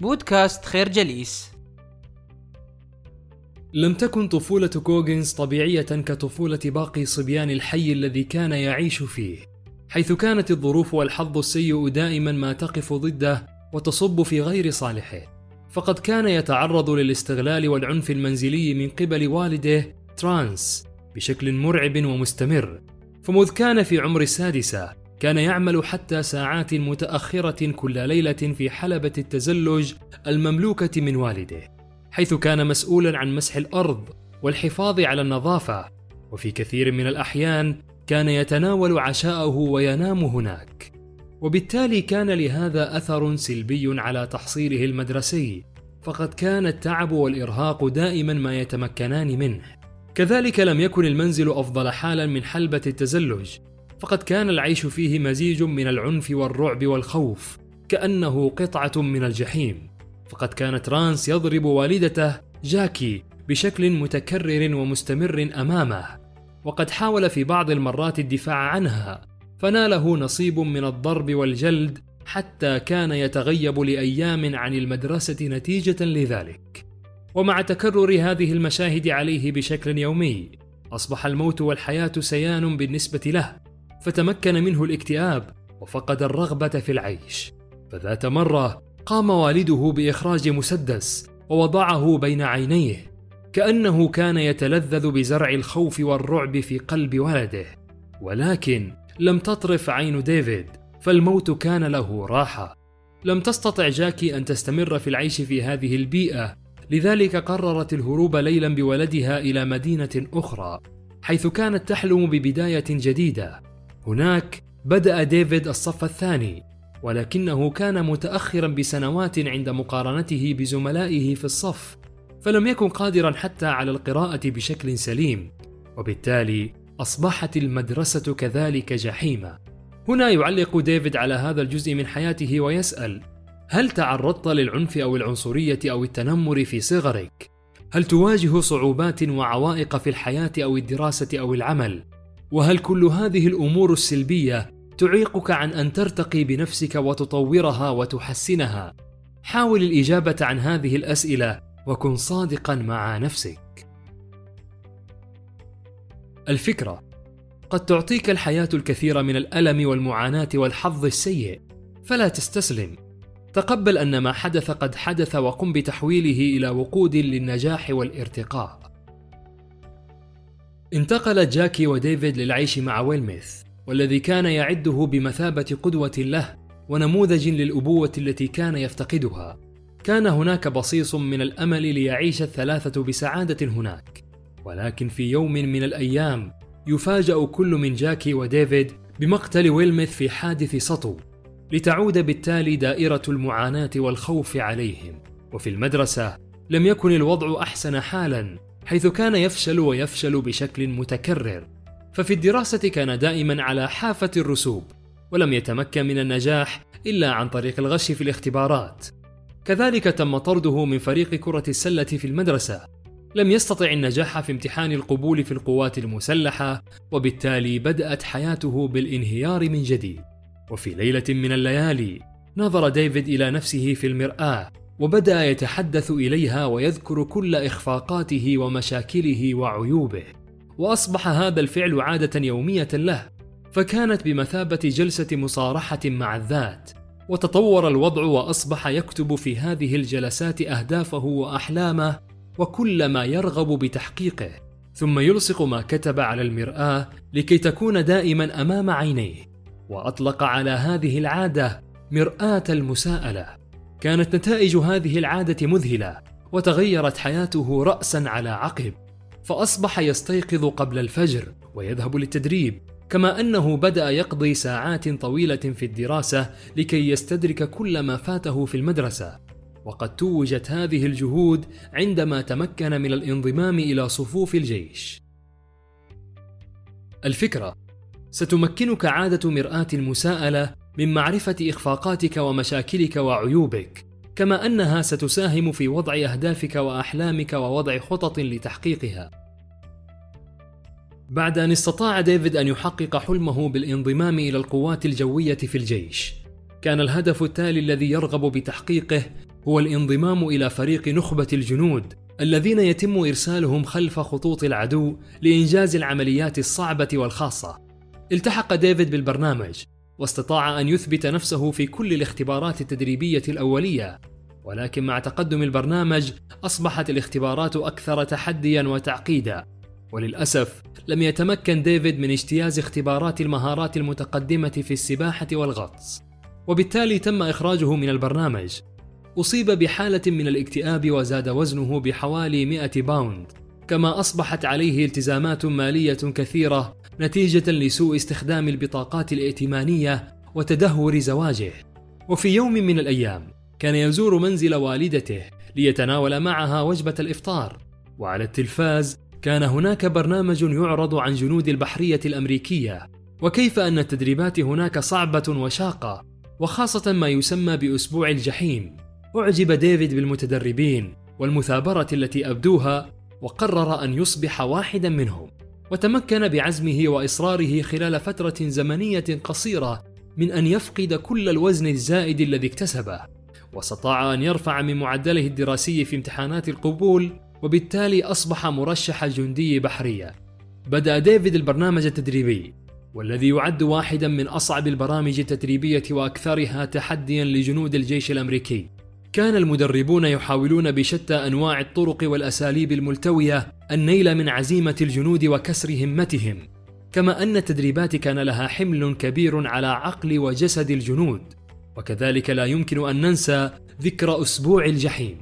بودكاست خير جليس. لم تكن طفولة غوغنز طبيعية كطفولة باقي صبيان الحي الذي كان يعيش فيه حيث كانت الظروف والحظ السيء دائما ما تقف ضده وتصب في غير صالحه. فقد كان يتعرض للاستغلال والعنف المنزلي من قبل والده ترانس بشكل مرعب ومستمر فمذ كان في عمر السادسة كان يعمل حتى ساعات متأخرة كل ليلة في حلبة التزلج المملوكة من والده حيث كان مسؤولا عن مسح الأرض والحفاظ على النظافة. وفي كثير من الأحيان كان يتناول عشاءه وينام هناك. وبالتالي كان لهذا أثر سلبي على تحصيله المدرسي. فقد كان التعب والإرهاق دائما ما يتمكنان منه. كذلك لم يكن المنزل أفضل حالا من حلبة التزلج. فقد كان العيش فيه مزيج من العنف والرعب والخوف كأنه قطعة من الجحيم. فقد كان ترانس يضرب والدته جاكي بشكل متكرر ومستمر أمامه وقد حاول في بعض المرات الدفاع عنها فناله نصيب من الضرب والجلد حتى كان يتغيب لأيام عن المدرسة نتيجة لذلك. ومع تكرر هذه المشاهد عليه بشكل يومي أصبح الموت والحياة سيان بالنسبة له. فتمكن منه الاكتئاب وفقد الرغبة في العيش. فذات مرة قام والده بإخراج مسدس ووضعه بين عينيه كأنه كان يتلذذ بزرع الخوف والرعب في قلب ولده ولكن لم تطرف عين ديفيد فالموت كان له راحة. لم تستطع جاكي أن تستمر في العيش في هذه البيئة لذلك قررت الهروب ليلا بولدها إلى مدينة أخرى حيث كانت تحلم ببداية جديدة. هناك بدأ ديفيد الصف الثاني ولكنه كان متاخرا بسنوات عند مقارنته بزملائه في الصف فلم يكن قادرا حتى على القراءة بشكل سليم وبالتالي أصبحت المدرسة كذلك جحيما هنا يعلق ديفيد على هذا الجزء من حياته ويسأل هل تعرضت للعنف أو العنصرية أو التنمر في صغرك؟ هل تواجه صعوبات وعوائق في الحياة أو الدراسة أو العمل؟ وهل كل هذه الأمور السلبية تعيقك عن أن ترتقي بنفسك وتطورها وتحسنها؟ حاول الإجابة عن هذه الأسئلة وكن صادقا مع نفسك. الفكرة قد تعطيك الحياة الكثير من الألم والمعاناة والحظ السيء فلا تستسلم. تقبل أن ما حدث قد حدث وقم بتحويله إلى وقود للنجاح والارتقاء. انتقل جاكي وديفيد للعيش مع ويلميث والذي كان يعده بمثابة قدوة له ونموذج للأبوة التي كان يفتقدها. كان هناك بصيص من الأمل ليعيش الثلاثة بسعادة هناك. ولكن في يوم من الأيام يفاجأ كل من جاكي وديفيد بمقتل ويلميث في حادث سطو لتعود بالتالي دائرة المعاناة والخوف عليهم. وفي المدرسة لم يكن الوضع أحسن حالا حيث كان يفشل ويفشل بشكل متكرر. ففي الدراسة كان دائما على حافة الرسوب ولم يتمكن من النجاح إلا عن طريق الغش في الاختبارات. كذلك تم طرده من فريق كرة السلة في المدرسة. لم يستطع النجاح في امتحان القبول في القوات المسلحة وبالتالي بدأت حياته بالانهيار من جديد. وفي ليلة من الليالي نظر ديفيد إلى نفسه في المرآة وبدأ يتحدث إليها ويذكر كل إخفاقاته ومشاكله وعيوبه وأصبح هذا الفعل عادة يومية له فكانت بمثابة جلسة مصارحة مع الذات وتطور الوضع وأصبح يكتب في هذه الجلسات أهدافه وأحلامه وكل ما يرغب بتحقيقه ثم يلصق ما كتب على المرآة لكي تكون دائما أمام عينيه وأطلق على هذه العادة مرآة المساءلة. كانت نتائج هذه العادة مذهلة وتغيرت حياته راسا على عقب فأصبح يستيقظ قبل الفجر ويذهب للتدريب كما أنه بدأ يقضي ساعات طويلة في الدراسة لكي يستدرك كل ما فاته في المدرسة. وقد توجت هذه الجهود عندما تمكن من الانضمام إلى صفوف الجيش. الفكرة ستمكنك عادة مرآة المساءلة من معرفة إخفاقاتك ومشاكلك وعيوبك كما أنها ستساهم في وضع أهدافك وأحلامك ووضع خطط لتحقيقها بعد أن استطاع ديفيد أن يحقق حلمه بالانضمام إلى القوات الجوية في الجيش كان الهدف التالي الذي يرغب بتحقيقه هو الانضمام إلى فريق نخبة الجنود الذين يتم إرسالهم خلف خطوط العدو لإنجاز العمليات الصعبة والخاصة. التحق ديفيد بالبرنامج واستطاع أن يثبت نفسه في كل الاختبارات التدريبية الأولية. ولكن مع تقدم البرنامج أصبحت الاختبارات أكثر تحديا وتعقيدا. وللأسف لم يتمكن ديفيد من اجتياز اختبارات المهارات المتقدمة في السباحة والغطس. وبالتالي تم إخراجه من البرنامج. أصيب بحالة من الاكتئاب وزاد وزنه بحوالي 100 باوند كما أصبحت عليه التزامات مالية كثيرة نتيجة لسوء استخدام البطاقات الائتمانية وتدهور زواجه. وفي يوم من الأيام كان يزور منزل والدته ليتناول معها وجبة الإفطار. وعلى التلفاز كان هناك برنامج يعرض عن جنود البحرية الأمريكية وكيف أن التدريبات هناك صعبة وشاقة وخاصة ما يسمى بأسبوع الجحيم. أعجب ديفيد بالمتدربين والمثابرة التي أبدوها وقرر أن يصبح واحدا منهم. وتمكن بعزمه وإصراره خلال فترة زمنية قصيرة من أن يفقد كل الوزن الزائد الذي اكتسبه. واستطاع أن يرفع من معدله الدراسي في امتحانات القبول وبالتالي أصبح مرشح جندي بحرية. بدأ ديفيد البرنامج التدريبي والذي يعد واحدا من أصعب البرامج التدريبية وأكثرها تحديا لجنود الجيش الأمريكي. كان المدربون يحاولون بشتى أنواع الطرق والأساليب الملتوية النيل من عزيمة الجنود وكسر همتهم كما أن التدريبات كان لها حمل كبير على عقل وجسد الجنود وكذلك لا يمكن أن ننسى ذكر أسبوع الجحيم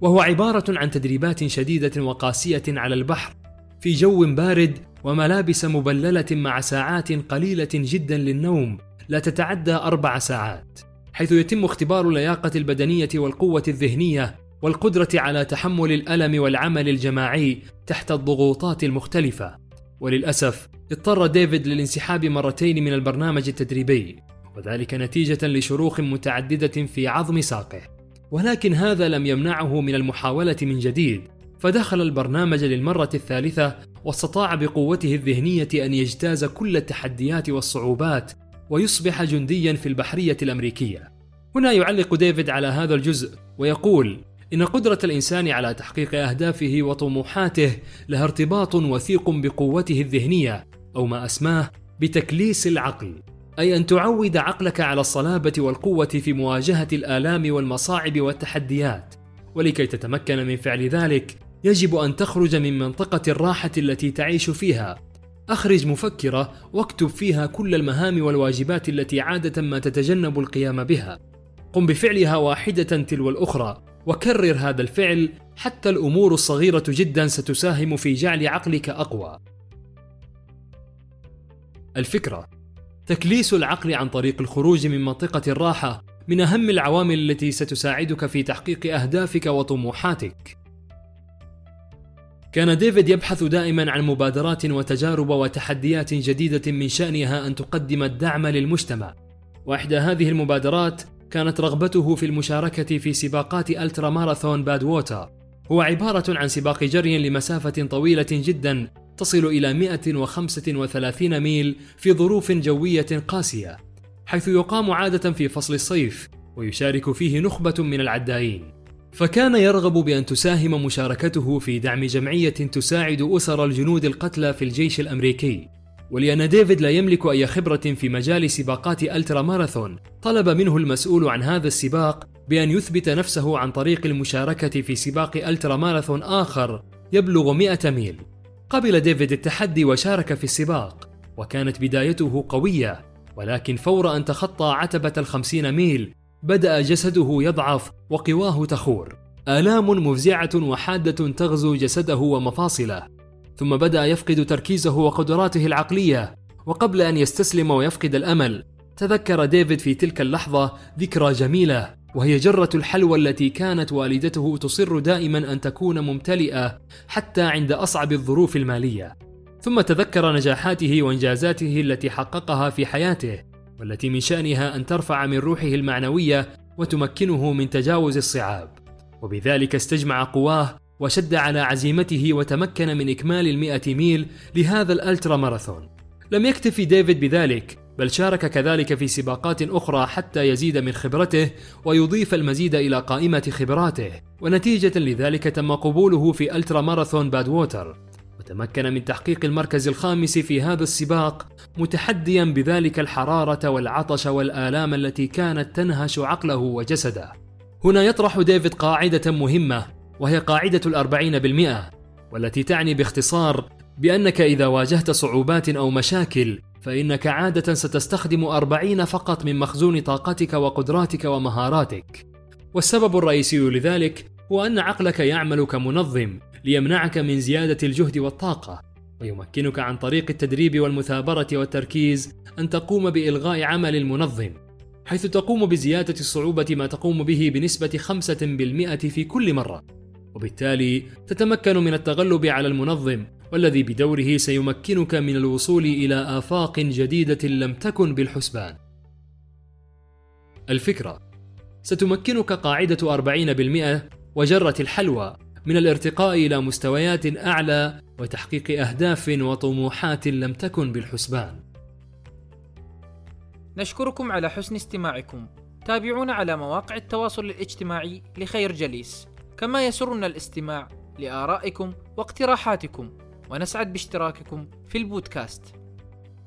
وهو عبارة عن تدريبات شديدة وقاسية على البحر في جو بارد وملابس مبللة مع ساعات قليلة جدا للنوم لا تتعدى أربع ساعات. حيث يتم اختبار اللياقة البدنية والقوة الذهنية والقدرة على تحمل الألم والعمل الجماعي تحت الضغوطات المختلفة. وللأسف اضطر ديفيد للانسحاب مرتين من البرنامج التدريبي، وذلك نتيجة لشروخ متعددة في عظم ساقه. ولكن هذا لم يمنعه من المحاولة من جديد، فدخل البرنامج للمرة الثالثة واستطاع بقوته الذهنية أن يجتاز كل التحديات والصعوبات ويصبح جنديا في البحرية الأمريكية. هنا يعلق ديفيد على هذا الجزء ويقول: إن قدرة الإنسان على تحقيق أهدافه وطموحاته لها ارتباط وثيق بقوته الذهنية أو ما أسماه بتكليس العقل، أي أن تعود عقلك على الصلابة والقوة في مواجهة الآلام والمصاعب والتحديات، ولكي تتمكن من فعل ذلك يجب أن تخرج من منطقة الراحة التي تعيش فيها أخرج مفكرة واكتب فيها كل المهام والواجبات التي عادة ما تتجنب القيام بها. قم بفعلها واحدة تلو الأخرى، وكرر هذا الفعل حتى الأمور الصغيرة جدا ستساهم في جعل عقلك أقوى. الفكرة: تكليس العقل عن طريق الخروج من منطقة الراحة من أهم العوامل التي ستساعدك في تحقيق أهدافك وطموحاتك. كان ديفيد يبحث دائما عن مبادرات وتجارب وتحديات جديدة من شأنها أن تقدم الدعم للمجتمع. وإحدى هذه المبادرات كانت رغبته في المشاركة في سباقات ultra marathon Badwater. هو عبارة عن سباق جري لمسافة طويلة جدا تصل إلى 135 ميل في ظروف جوية قاسية، حيث يقام عادة في فصل الصيف، ويشارك فيه نخبة من العدائين. فكان يرغب بأن تساهم مشاركته في دعم جمعية تساعد أسر الجنود القتلى في الجيش الأمريكي. ولأن ديفيد لا يملك أي خبرة في مجال سباقات ألترا ماراثون طلب منه المسؤول عن هذا السباق بأن يثبت نفسه عن طريق المشاركة في سباق ألترا ماراثون آخر يبلغ 100 ميل. قبل ديفيد التحدي وشارك في السباق وكانت بدايته قوية ولكن فور أن تخطى عتبة الخمسين ميل بدأ جسده يضعف وقواه تخور. آلام مفزعة وحادة تغزو جسده ومفاصله. ثم بدأ يفقد تركيزه وقدراته العقلية. وقبل أن يستسلم ويفقد الأمل تذكر ديفيد في تلك اللحظة ذكرى جميلة وهي جرة الحلوى التي كانت والدته تصر دائما أن تكون ممتلئة حتى عند أصعب الظروف المالية. ثم تذكر نجاحاته وإنجازاته التي حققها في حياته. والتي من شأنها أن ترفع من روحه المعنوية وتمكنه من تجاوز الصعاب. وبذلك استجمع قواه وشد على عزيمته وتمكن من إكمال المئة ميل لهذا الألترا ماراثون. لم يكتفي ديفيد بذلك بل شارك كذلك في سباقات أخرى حتى يزيد من خبرته ويضيف المزيد إلى قائمة خبراته. ونتيجة لذلك تم قبوله في ultra ماراثون Badwater وتمكن من تحقيق المركز الخامس في هذا السباق متحديا بذلك الحرارة والعطش والآلام التي كانت تنهش عقله وجسده. هنا يطرح ديفيد قاعدة مهمة وهي قاعدة الأربعين بالمئة والتي تعني باختصار بأنك إذا واجهت صعوبات أو مشاكل فإنك عادة ستستخدم أربعين فقط من مخزون طاقتك وقدراتك ومهاراتك. والسبب الرئيسي لذلك هو أن عقلك يعمل كمنظم ليمنعك من زيادة الجهد والطاقة ويمكنك عن طريق التدريب والمثابرة والتركيز أن تقوم بإلغاء عمل المنظم حيث تقوم بزيادة الصعوبة ما تقوم به بنسبة 5% في كل مرة. وبالتالي تتمكن من التغلب على المنظم والذي بدوره سيمكنك من الوصول إلى آفاق جديدة لم تكن بالحسبان. الفكرة ستمكنك قاعدة 40% وجرة الحلوى. من الارتقاء إلى مستويات أعلى وتحقيق أهداف وطموحات لم تكن بالحسبان. نشكركم على حسن استماعكم. تابعونا على مواقع التواصل الاجتماعي لخير جليس. كما يسرنا الاستماع لآرائكم واقتراحاتكم. ونسعد باشتراككم في البودكاست.